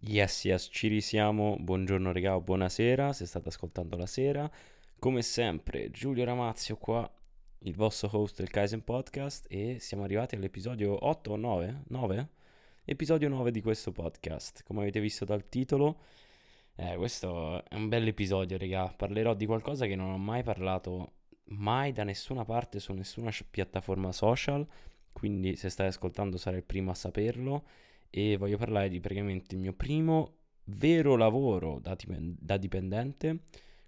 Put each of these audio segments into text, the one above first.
Yes, yes, ci risiamo. Buongiorno regà, buonasera, se state ascoltando la sera. Come sempre, Giulio Ramazio qua, il vostro host del Kaizen Podcast e siamo arrivati all'episodio 8 o 9? 9? Episodio 9 di questo podcast. Come avete visto dal titolo, eh, questo è un bel episodio, regà. Parlerò di qualcosa che non ho mai parlato mai da nessuna parte su nessuna piattaforma social, quindi se stai ascoltando sarai il primo a saperlo e voglio parlare di praticamente il mio primo vero lavoro da, da dipendente,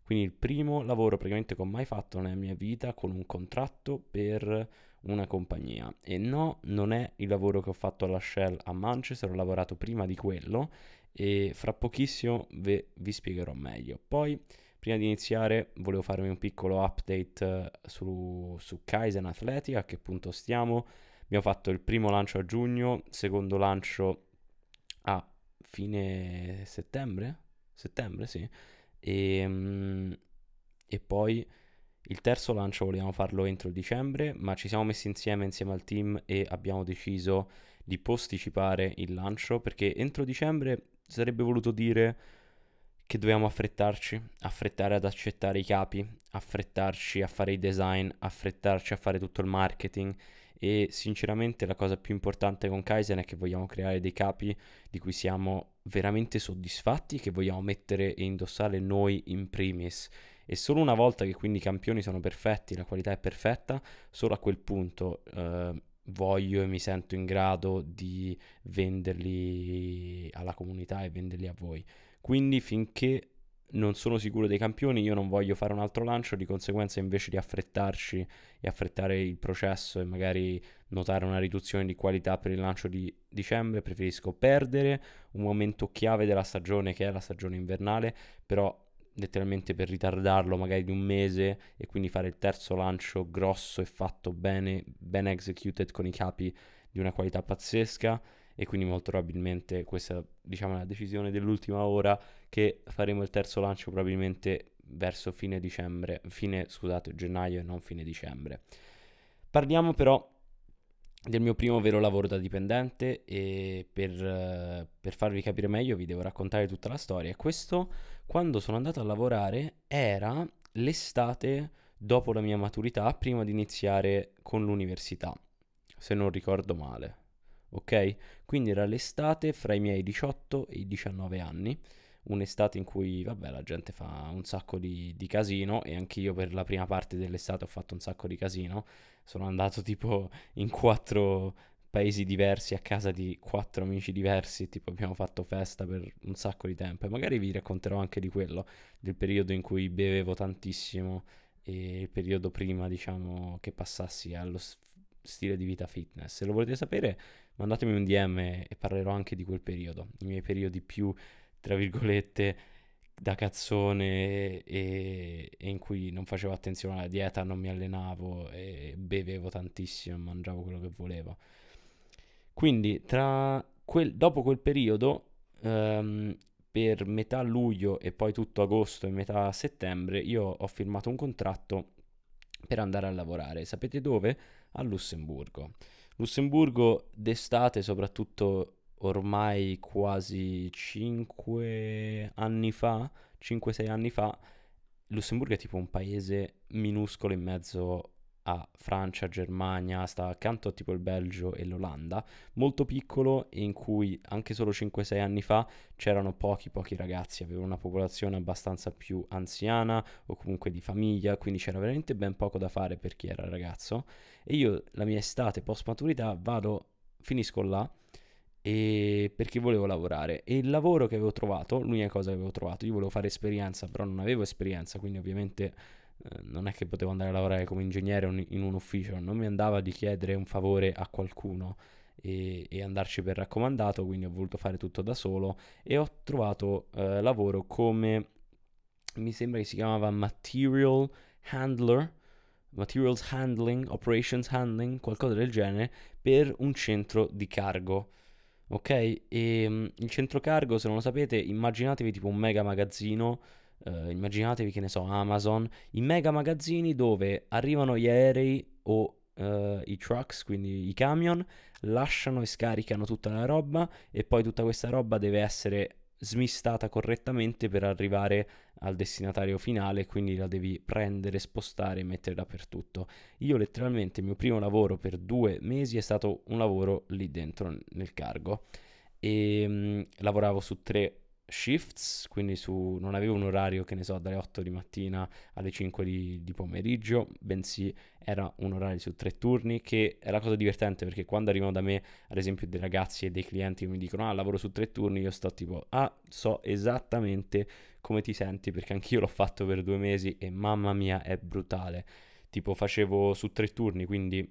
quindi il primo lavoro praticamente che ho mai fatto nella mia vita con un contratto per una compagnia. E no, non è il lavoro che ho fatto alla Shell a Manchester, ho lavorato prima di quello e fra pochissimo ve, vi spiegherò meglio. Poi, prima di iniziare, volevo farmi un piccolo update eh, su, su Kaizen Athletic, a che punto stiamo Abbiamo fatto il primo lancio a giugno, secondo lancio a fine settembre? Settembre, sì. E, ehm, e poi il terzo lancio volevamo farlo entro dicembre, ma ci siamo messi insieme insieme al team e abbiamo deciso di posticipare il lancio perché entro dicembre sarebbe voluto dire che dovevamo affrettarci, affrettare ad accettare i capi, affrettarci a fare i design, affrettarci a fare tutto il marketing e sinceramente la cosa più importante con Kaizen è che vogliamo creare dei capi di cui siamo veramente soddisfatti, che vogliamo mettere e indossare noi in primis. E solo una volta che quindi i campioni sono perfetti, la qualità è perfetta, solo a quel punto eh, voglio e mi sento in grado di venderli alla comunità e venderli a voi. Quindi finché non sono sicuro dei campioni, io non voglio fare un altro lancio, di conseguenza invece di affrettarci e affrettare il processo e magari notare una riduzione di qualità per il lancio di dicembre, preferisco perdere un momento chiave della stagione che è la stagione invernale, però letteralmente per ritardarlo magari di un mese e quindi fare il terzo lancio grosso e fatto bene, ben executed con i capi di una qualità pazzesca e quindi molto probabilmente questa diciamo è la decisione dell'ultima ora che faremo il terzo lancio probabilmente verso fine dicembre, fine scusate gennaio e non fine dicembre. Parliamo però del mio primo vero lavoro da dipendente e per, per, farvi capire meglio vi devo raccontare tutta la storia. Questo quando sono andato a lavorare era l'estate dopo la mia maturità, prima di iniziare con l'università, se non ricordo male ok? Quindi era l'estate fra i miei 18 e i 19 anni, un'estate in cui, vabbè, la gente fa un sacco di, di casino e anch'io per la prima parte dell'estate ho fatto un sacco di casino, sono andato tipo in quattro paesi diversi a casa di quattro amici diversi, tipo abbiamo fatto festa per un sacco di tempo e magari vi racconterò anche di quello, del periodo in cui bevevo tantissimo e il periodo prima, diciamo, che passassi allo stile di vita fitness. Se lo volete sapere, mandatemi un DM e parlerò anche di quel periodo, i miei periodi più, tra virgolette, da cazzone e, e, in cui non facevo attenzione alla dieta, non mi allenavo e bevevo tantissimo, mangiavo quello che volevo. Quindi quel, dopo quel periodo, um, per metà luglio e poi tutto agosto e metà settembre, io ho firmato un contratto per andare a lavorare. Sapete dove? A Lussemburgo. Lussemburgo d'estate, soprattutto ormai quasi 5 anni fa, 5-6 anni fa, Lussemburgo è tipo un paese minuscolo in mezzo a Francia, Germania, sta accanto a tipo il Belgio e l'Olanda, molto piccolo in cui anche solo 5-6 anni fa c'erano pochi pochi ragazzi, aveva una popolazione abbastanza più anziana o comunque di famiglia, quindi c'era veramente ben poco da fare per chi era ragazzo. E io la mia estate post maturità vado, finisco là e perché volevo lavorare. E il lavoro che avevo trovato, l'unica cosa che avevo trovato, io volevo fare esperienza, però non avevo esperienza, quindi ovviamente non è che potevo andare a lavorare come ingegnere in un ufficio, non mi andava di chiedere un favore a qualcuno e, e andarci per raccomandato, quindi ho voluto fare tutto da solo e ho trovato eh, lavoro come mi sembra che si chiamava material handler, materials handling, operations handling, qualcosa del genere, per un centro di cargo. Ok? E um, il centro cargo, se non lo sapete, immaginatevi tipo un mega magazzino Uh, immaginatevi che ne so, Amazon, i mega magazzini dove arrivano gli aerei o uh, i trucks, quindi i camion, lasciano e scaricano tutta la roba e poi tutta questa roba deve essere smistata correttamente per arrivare al destinatario finale, quindi la devi prendere, spostare e mettere dappertutto. Io letteralmente il mio primo lavoro per due mesi è stato un lavoro lì dentro nel cargo e mh, mm, lavoravo su tre shifts, quindi su, non avevo un orario che ne so dalle 8 di mattina alle 5 di, di, pomeriggio, bensì era un orario su tre turni che è la cosa divertente perché quando arrivano da me ad esempio dei ragazzi e dei clienti che mi dicono ah lavoro su tre turni io sto tipo ah so esattamente come ti senti perché anch'io l'ho fatto per due mesi e mamma mia è brutale. Tipo facevo su tre turni quindi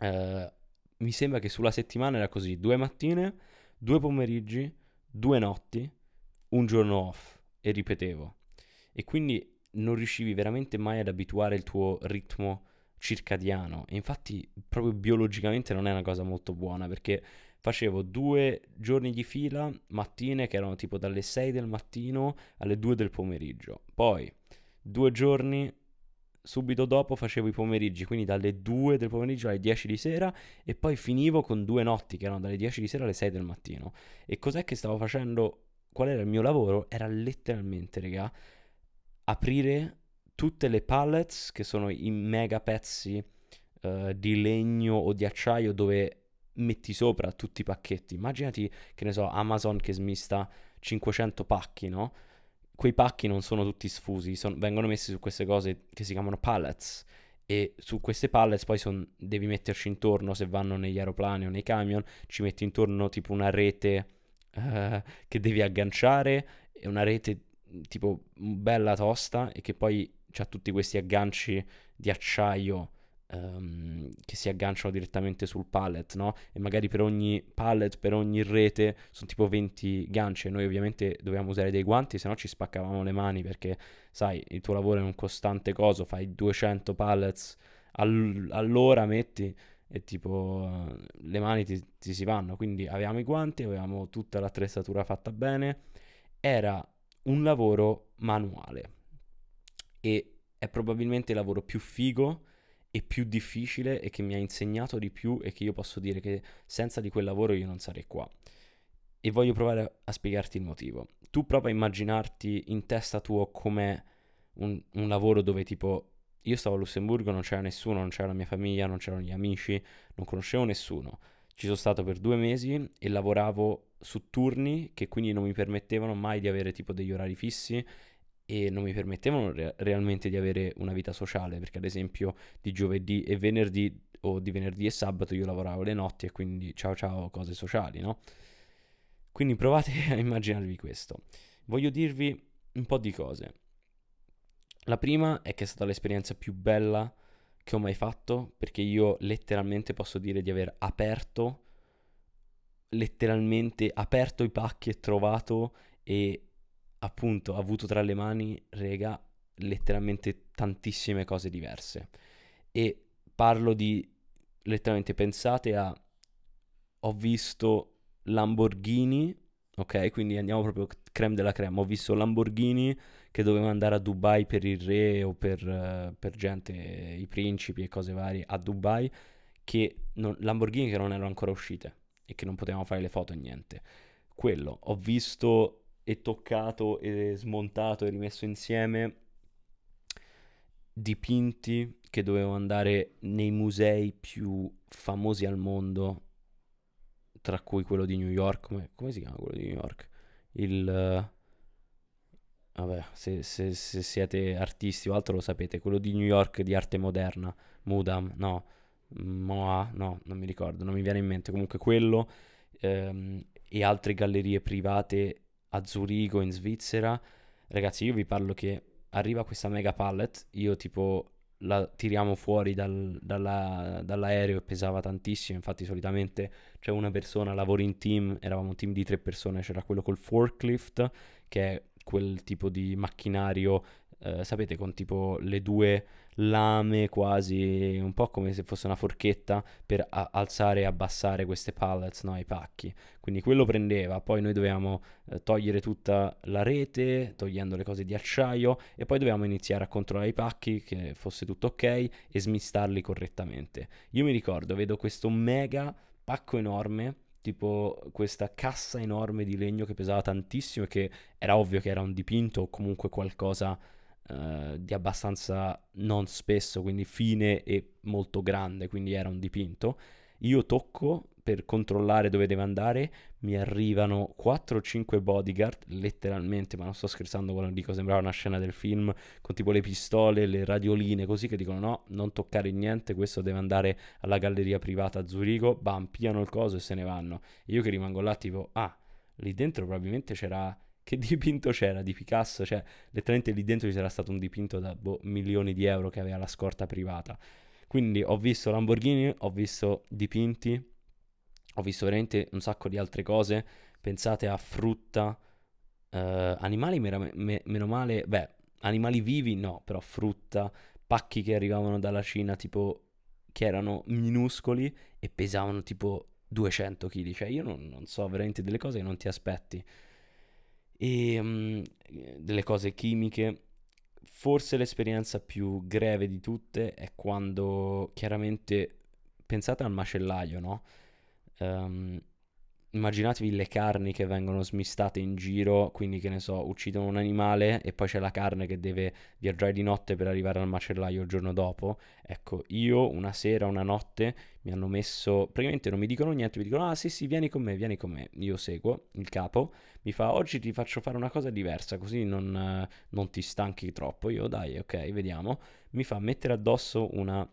eh, mi sembra che sulla settimana era così due mattine due pomeriggi due notti, un giorno off e ripetevo. E quindi non riuscivi veramente mai ad abituare il tuo ritmo circadiano. E infatti proprio biologicamente non è una cosa molto buona perché facevo due giorni di fila mattine che erano tipo dalle 6 del mattino alle 2 del pomeriggio. Poi due giorni subito dopo facevo i pomeriggi, quindi dalle 2 del pomeriggio alle 10 di sera e poi finivo con due notti che erano dalle 10 di sera alle 6 del mattino. E cos'è che stavo facendo? Qual era il mio lavoro? Era letteralmente, raga, aprire tutte le pallets che sono i mega pezzi uh, di legno o di acciaio dove metti sopra tutti i pacchetti. Immaginati, che ne so, Amazon che smista 500 pacchi, no? Quei pacchi non sono tutti sfusi, son, vengono messi su queste cose che si chiamano pallets e su queste pallets poi son, devi metterci intorno se vanno negli aeroplani o nei camion, ci metti intorno tipo una rete uh, che devi agganciare e una rete tipo bella tosta e che poi ha tutti questi agganci di acciaio um, che si agganciano direttamente sul pallet, no? E magari per ogni pallet, per ogni rete, sono tipo 20 ganci. E noi ovviamente dobbiamo usare dei guanti, se no ci spaccavamo le mani perché, sai, il tuo lavoro è un costante coso, fai 200 pallets all- all'ora, metti e tipo le mani ti, ti, si vanno. Quindi avevamo i guanti, avevamo tutta l'attrezzatura fatta bene. Era un lavoro manuale e è probabilmente il lavoro più figo e più difficile e che mi ha insegnato di più e che io posso dire che senza di quel lavoro io non sarei qua. E voglio provare a spiegarti il motivo. Tu prova a immaginarti in testa tuo come un, un lavoro dove tipo io stavo a Lussemburgo, non c'era nessuno, non c'era la mia famiglia, non c'erano gli amici, non conoscevo nessuno. Ci sono stato per due mesi e lavoravo su turni che quindi non mi permettevano mai di avere tipo degli orari fissi e non mi permettevano re- realmente di avere una vita sociale, perché ad esempio di giovedì e venerdì o di venerdì e sabato io lavoravo le notti e quindi ciao ciao cose sociali, no? Quindi provate a immaginarvi questo. Voglio dirvi un po' di cose. La prima è che è stata l'esperienza più bella che ho mai fatto, perché io letteralmente posso dire di aver aperto, letteralmente aperto i pacchi e trovato e appunto avuto tra le mani, rega, letteralmente tantissime cose diverse. E parlo di letteralmente pensate a ho visto Lamborghini, ok? Quindi andiamo proprio creme della crema. Ho visto Lamborghini che doveva andare a Dubai per il re o per, per gente, i principi e cose varie a Dubai, che non, Lamborghini che non erano ancora uscite e che non potevamo fare le foto e niente. Quello. Ho visto e toccato e smontato e rimesso insieme dipinti che dovevano andare nei musei più famosi al mondo, tra cui quello di New York. Come, come si chiama quello di New York? Il... vabbè, se, se, se, siete artisti o altro lo sapete, quello di New York di arte moderna, Mudam, no, Moa, no, non mi ricordo, non mi viene in mente. Comunque quello ehm, e altre gallerie private a Zurigo in Svizzera. Ragazzi, io vi parlo che arriva questa mega pallet, io tipo la tiriamo fuori dal, dalla, dall'aereo e pesava tantissimo, infatti solitamente c'è una persona, lavoro in team, eravamo un team di tre persone, c'era quello col forklift, che è quel tipo di macchinario, eh, sapete, con tipo le due lame quasi, un po' come se fosse una forchetta per a- alzare e abbassare queste pallets, no, i pacchi. Quindi quello prendeva, poi noi dovevamo eh, togliere tutta la rete, togliendo le cose di acciaio e poi dovevamo iniziare a controllare i pacchi, che fosse tutto ok e smistarli correttamente. Io mi ricordo, vedo questo mega pacco enorme tipo questa cassa enorme di legno che pesava tantissimo e che era ovvio che era un dipinto o comunque qualcosa uh, di abbastanza non spesso, quindi fine e molto grande, quindi era un dipinto. Io tocco per controllare dove deve andare, mi arrivano 4 o 5 bodyguard, letteralmente, ma non sto scherzando quando dico sembrava una scena del film, con tipo le pistole, le radioline, così che dicono no, non toccare niente, questo deve andare alla galleria privata a Zurigo, bam, piano il coso e se ne vanno. Io che rimango là tipo, ah, lì dentro probabilmente c'era... Che dipinto c'era di Picasso? Cioè, letteralmente lì dentro ci sarà stato un dipinto da boh, milioni di euro che aveva la scorta privata. Quindi ho visto Lamborghini, ho visto dipinti, ho visto veramente un sacco di altre cose. Pensate a frutta, eh, animali mera- me- meno male, beh, animali vivi no, però frutta, pacchi che arrivavano dalla Cina tipo che erano minuscoli e pesavano tipo 200 kg. Cioè io non, non so veramente delle cose che non ti aspetti. E um, delle cose chimiche. Forse l'esperienza più greve di tutte è quando chiaramente pensate al macellaio, no? Um, immaginatevi le carni che vengono smistate in giro, quindi che ne so, uccidono un animale e poi c'è la carne che deve viaggiare di notte per arrivare al macellaio il giorno dopo. Ecco, io una sera, una notte mi hanno messo, praticamente non mi dicono niente, mi dicono ah sì sì vieni con me, vieni con me. Io seguo il capo, mi fa oggi ti faccio fare una cosa diversa così non, non ti stanchi troppo. Io dai ok, vediamo. Mi fa mettere addosso una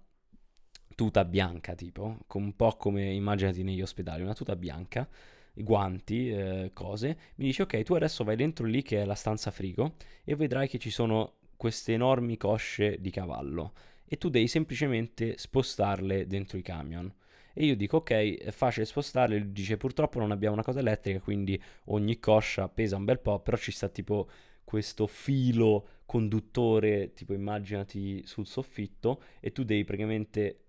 tuta bianca tipo, un po' come immaginati negli ospedali, una tuta bianca, guanti, eh, cose, mi dice ok tu adesso vai dentro lì che è la stanza frigo e vedrai che ci sono queste enormi cosce di cavallo e tu devi semplicemente spostarle dentro i camion. E io dico ok, è facile spostarle, lui dice purtroppo non abbiamo una cosa elettrica, quindi ogni coscia pesa un bel po', però ci sta tipo questo filo conduttore, tipo immaginati sul soffitto, e tu devi praticamente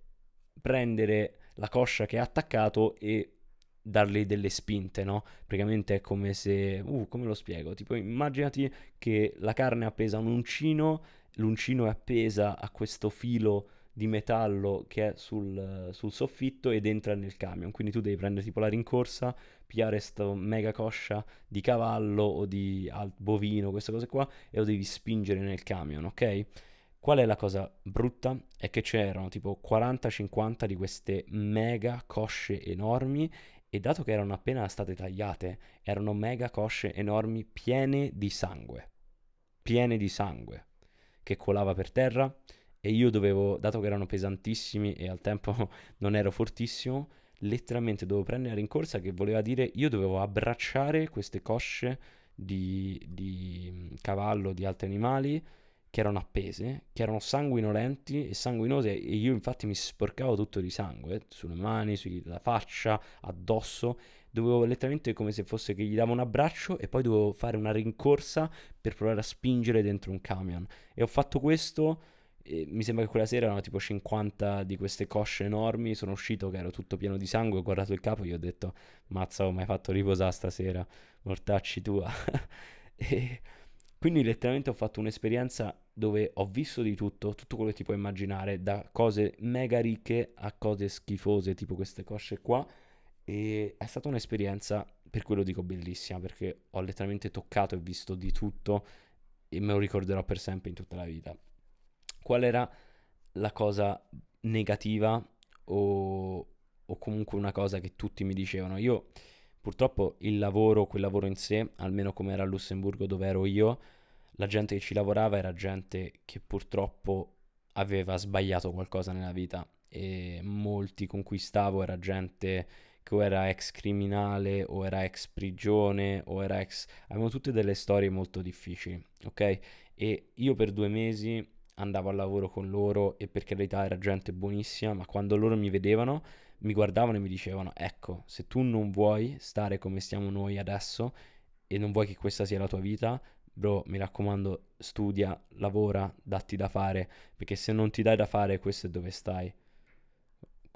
prendere la coscia che ha attaccato e darle delle spinte, no? Praticamente è come se... Uh, come lo spiego? Tipo, immaginati che la carne è appesa a un uncino, l'uncino è appesa a questo filo di metallo che è sul, sul, soffitto ed entra nel camion. Quindi tu devi prendere tipo la rincorsa, pigliare sto mega coscia di cavallo o di bovino, queste cose qua, e lo devi spingere nel camion, ok? Qual è la cosa brutta? È che c'erano tipo 40-50 di queste mega cosce enormi e dato che erano appena state tagliate, erano mega cosce enormi piene di sangue. Piene di sangue che colava per terra e io dovevo, dato che erano pesantissimi e al tempo non ero fortissimo, letteralmente dovevo prendere la rincorsa che voleva dire io dovevo abbracciare queste cosce di, di cavallo, di altri animali che erano appese, che erano sanguinolenti e sanguinose e io infatti mi sporcavo tutto di sangue, eh, sulle mani, sulla faccia, addosso, dovevo letteralmente come se fosse che gli davo un abbraccio e poi dovevo fare una rincorsa per provare a spingere dentro un camion. E ho fatto questo, mi sembra che quella sera erano tipo 50 di queste cosce enormi, sono uscito che ero tutto pieno di sangue, ho guardato il capo e gli ho detto, mazza, ho mai fatto riposare stasera, mortacci tua. e quindi letteralmente ho fatto un'esperienza dove ho visto di tutto, tutto quello che ti puoi immaginare, da cose mega ricche a cose schifose, tipo queste cosce qua. E è stata un'esperienza, per quello dico bellissima, perché ho letteralmente toccato e visto di tutto e me lo ricorderò per sempre in tutta la vita. Qual era la cosa negativa o, o comunque una cosa che tutti mi dicevano? Io purtroppo il lavoro, quel lavoro in sé, almeno come era a Lussemburgo dove ero io, la gente che ci lavorava era gente che purtroppo aveva sbagliato qualcosa nella vita e molti con cui stavo era gente che o era ex criminale o era ex prigione o era ex... avevano tutte delle storie molto difficili, ok? E io per due mesi andavo al lavoro con loro e per carità era gente buonissima, ma quando loro mi vedevano mi guardavano e mi dicevano ecco, se tu non vuoi stare come stiamo noi adesso e non vuoi che questa sia la tua vita, bro, mi raccomando, studia, lavora, datti da fare, perché se non ti dai da fare, questo è dove stai.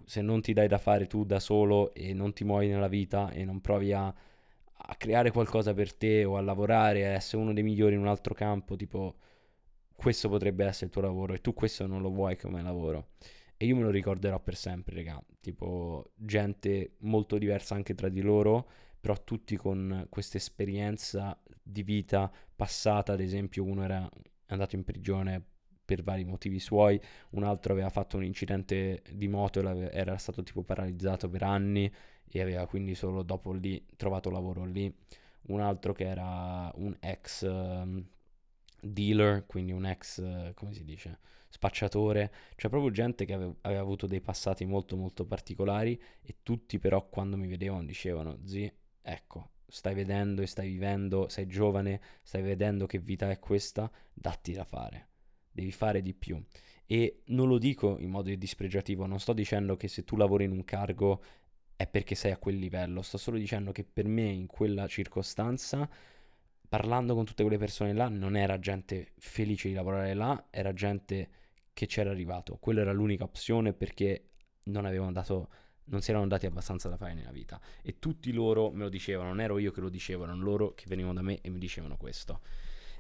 Se non ti dai da fare tu da solo e non ti muovi nella vita e non provi a, a creare qualcosa per te o a lavorare, a essere uno dei migliori in un altro campo, tipo, questo potrebbe essere il tuo lavoro e tu questo non lo vuoi come lavoro. E io me lo ricorderò per sempre, raga. Tipo, gente molto diversa anche tra di loro, però tutti con questa esperienza di vita passata. Ad esempio, uno era andato in prigione per vari motivi suoi, un altro aveva fatto un incidente di moto e era stato tipo paralizzato per anni e aveva quindi solo dopo lì trovato lavoro lì. Un altro che era un ex um, dealer, quindi un ex, uh, come si dice? spacciatore, cioè proprio gente che aveva, aveva avuto dei passati molto molto particolari e tutti però quando mi vedevano dicevano, zi, ecco, stai vedendo e stai vivendo, sei giovane, stai vedendo che vita è questa, datti da fare, devi fare di più. E non lo dico in modo dispregiativo, non sto dicendo che se tu lavori in un cargo è perché sei a quel livello, sto solo dicendo che per me in quella circostanza, parlando con tutte quelle persone là, non era gente felice di lavorare là, era gente che c'era arrivato. Quella era l'unica opzione perché non avevano dato non si erano dati abbastanza da fare nella vita e tutti loro me lo dicevano, non ero io che lo dicevo, erano loro che venivano da me e mi dicevano questo.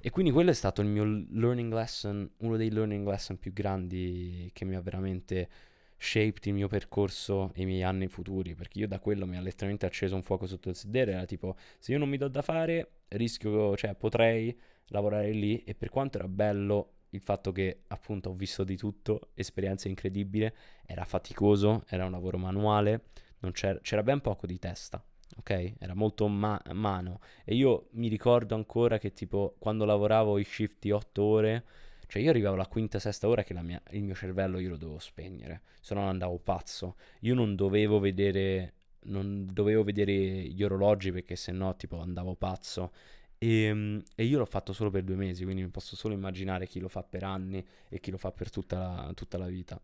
E quindi quello è stato il mio learning lesson, uno dei learning lesson più grandi che mi ha veramente shaped il mio percorso e i miei anni futuri, perché io da quello mi ha letteralmente acceso un fuoco sotto il sedere, era tipo se io non mi do da fare, rischio, cioè potrei lavorare lì e per quanto era bello il fatto che appunto ho visto di tutto, esperienza incredibile, era faticoso, era un lavoro manuale, c'era, c'era, ben poco di testa, ok? Era molto ma- mano. E io mi ricordo ancora che tipo quando lavoravo i shift di 8 ore, cioè io arrivavo alla quinta, sesta ora che mia, il mio cervello io lo dovevo spegnere, se no andavo pazzo, io non dovevo vedere non dovevo vedere gli orologi perché se no tipo andavo pazzo e, ehm, e, io l'ho fatto solo per due mesi, quindi mi posso solo immaginare chi lo fa per anni e chi lo fa per tutta la, tutta la vita.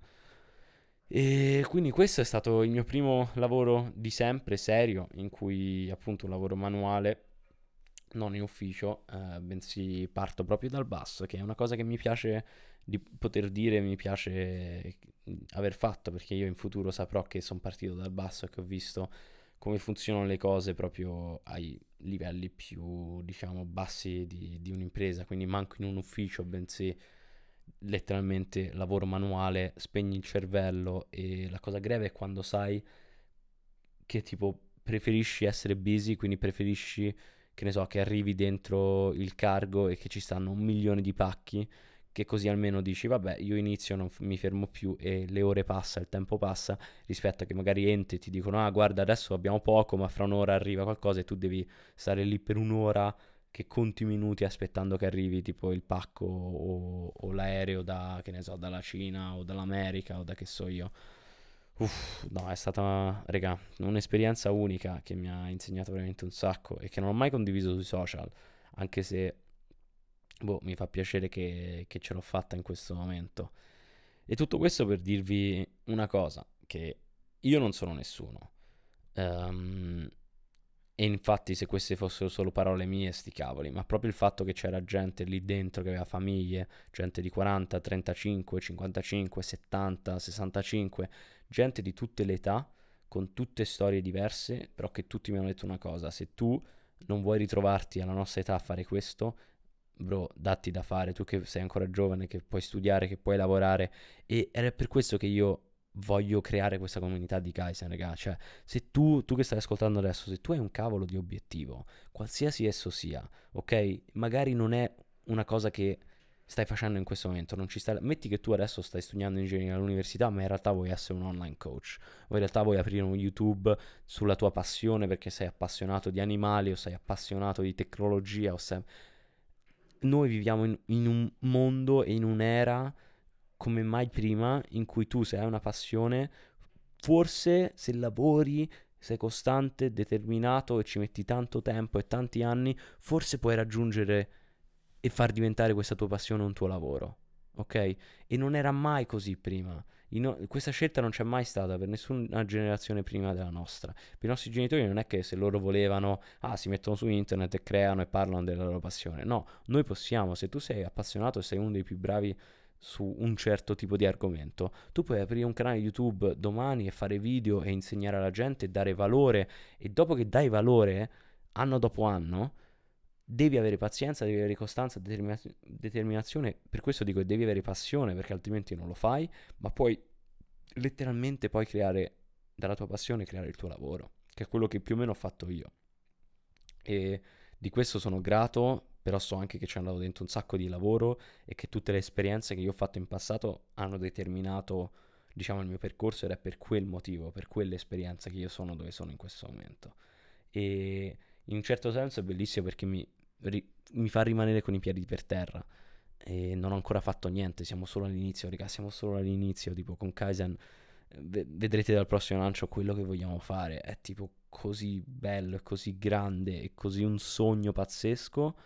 E quindi questo è stato il mio primo lavoro di sempre serio, in cui appunto un lavoro manuale, non in ufficio, eh, bensì parto proprio dal basso, che è una cosa che mi piace di poter dire, mi piace aver fatto, perché io in futuro saprò che sono partito dal basso e che ho visto come funzionano le cose proprio ai livelli più, diciamo, bassi di, di un'impresa, quindi manco in un ufficio, bensì letteralmente lavoro manuale, spegni il cervello e la cosa greve è quando sai che tipo preferisci essere busy, quindi preferisci che ne so, che arrivi dentro il cargo e che ci stanno un milione di pacchi che così almeno dici vabbè io inizio, non f- mi fermo più e le ore passa, il tempo passa rispetto a che magari entri e ti dicono ah guarda adesso abbiamo poco ma fra un'ora arriva qualcosa e tu devi stare lì per un'ora che conti minuti aspettando che arrivi tipo il pacco o, o l'aereo da che ne so dalla Cina o dall'America o da che so io. Uff, no, è stata, raga, un'esperienza unica che mi ha insegnato veramente un sacco e che non ho mai condiviso sui social, anche se boh, mi fa piacere che, che ce l'ho fatta in questo momento. E tutto questo per dirvi una cosa, che io non sono nessuno. Um, e infatti se queste fossero solo parole mie, sti cavoli, ma proprio il fatto che c'era gente lì dentro che aveva famiglie, gente di 40, 35, 55, 70, 65, gente di tutte le età, con tutte storie diverse, però che tutti mi hanno detto una cosa, se tu non vuoi ritrovarti alla nostra età a fare questo, bro, datti da fare, tu che sei ancora giovane, che puoi studiare, che puoi lavorare. E è per questo che io voglio creare questa comunità di Kaizen, raga. Cioè, se tu, tu che stai ascoltando adesso, se tu hai un cavolo di obiettivo, qualsiasi esso sia, ok? Magari non è una cosa che stai facendo in questo momento, non ci stai... Metti che tu adesso stai studiando ingegneria all'università, ma in realtà vuoi essere un online coach, o in realtà vuoi aprire un YouTube sulla tua passione perché sei appassionato di animali, o sei appassionato di tecnologia, o sei noi viviamo in, in, un mondo e in un'era come mai prima in cui tu se hai una passione, forse se lavori, sei costante, determinato e ci metti tanto tempo e tanti anni, forse puoi raggiungere e far diventare questa tua passione un tuo lavoro. Ok? E non era mai così prima. No- questa scelta non c'è mai stata per nessuna generazione prima della nostra. Per i nostri genitori non è che se loro volevano, ah, si mettono su internet e creano e parlano della loro passione. No, noi possiamo, se tu sei appassionato e sei uno dei più bravi su un certo tipo di argomento, tu puoi aprire un canale YouTube domani e fare video e insegnare alla gente e dare valore e dopo che dai valore, anno dopo anno, devi avere pazienza, devi avere costanza, determinaz- determinazione, per questo dico devi avere passione perché altrimenti non lo fai, ma poi letteralmente poi creare dalla tua passione creare il tuo lavoro, che è quello che più o meno ho fatto io. E di questo sono grato, però so anche che ci è andato dentro un sacco di lavoro e che tutte le esperienze che io ho fatto in passato hanno determinato, diciamo, il mio percorso ed è per quel motivo, per quell'esperienza che io sono dove sono in questo momento. E in un certo senso è bellissimo perché mi, ri, mi fa rimanere con i piedi per terra e non ho ancora fatto niente, siamo solo all'inizio, raga, siamo solo all'inizio, tipo con Kaizen vedrete dal prossimo lancio quello che vogliamo fare. È tipo così bello, è così grande, è così un sogno pazzesco.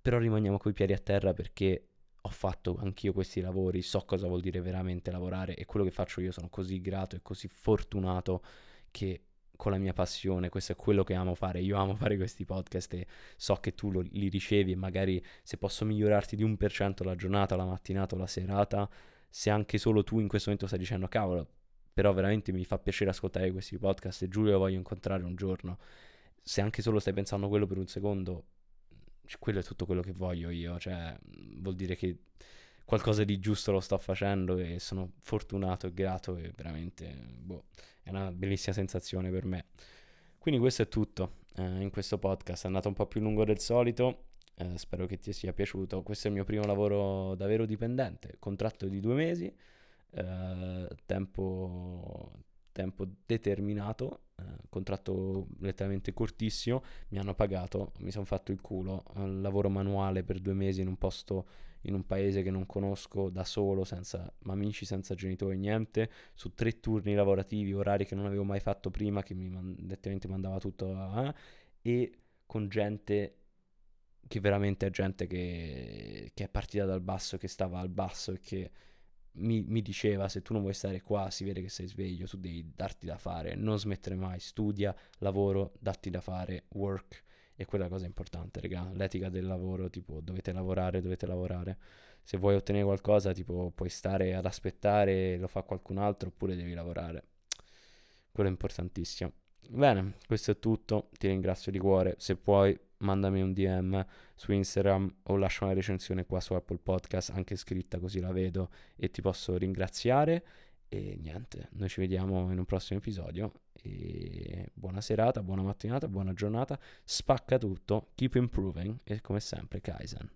Però rimaniamo coi piedi a terra perché ho fatto anch'io questi lavori, so cosa vuol dire veramente lavorare e quello che faccio io sono così grato e così fortunato che con la mia passione, questo è quello che amo fare. Io amo fare questi podcast e so che tu lo, li ricevi e magari se posso migliorarti di un per cento la giornata, la mattinata o la serata, se anche solo tu in questo momento stai dicendo cavolo, però veramente mi fa piacere ascoltare questi podcast e Giulio lo voglio incontrare un giorno. Se anche solo stai pensando a quello per un secondo, quello è tutto quello che voglio io, cioè vuol dire che qualcosa di giusto lo sto facendo e sono fortunato e grato e veramente boh, è una bellissima sensazione per me. Quindi questo è tutto eh, in questo podcast, è andato un po' più lungo del solito, eh, spero che ti sia piaciuto. Questo è il mio primo lavoro davvero dipendente, contratto di due mesi eh, tempo, tempo, determinato, eh, contratto letteralmente cortissimo, mi hanno pagato, mi sono fatto il culo, eh, lavoro manuale per due mesi in un posto, in un paese che non conosco, da solo, senza amici, senza genitori, niente, su tre turni lavorativi, orari che non avevo mai fatto prima, che mi man- mandava tutto a... e con gente che veramente è gente che, che è partita dal basso, che stava al basso e che mi, mi, diceva se tu non vuoi stare qua si vede che sei sveglio, tu devi darti da fare, non smettere mai, studia, lavoro, datti da fare, work e quella cosa importante, raga, l'etica del lavoro, tipo dovete lavorare, dovete lavorare. Se vuoi ottenere qualcosa, tipo puoi stare ad aspettare, lo fa qualcun altro oppure devi lavorare. Quello è importantissimo. Bene, questo è tutto, ti ringrazio di cuore, se puoi mandami un DM su Instagram o lascia una recensione qua su Apple Podcast, anche scritta così la vedo e ti posso ringraziare. E niente, noi ci vediamo in un prossimo episodio. E buona serata, buona mattinata, buona giornata. Spacca tutto, keep improving e come sempre Kaizen.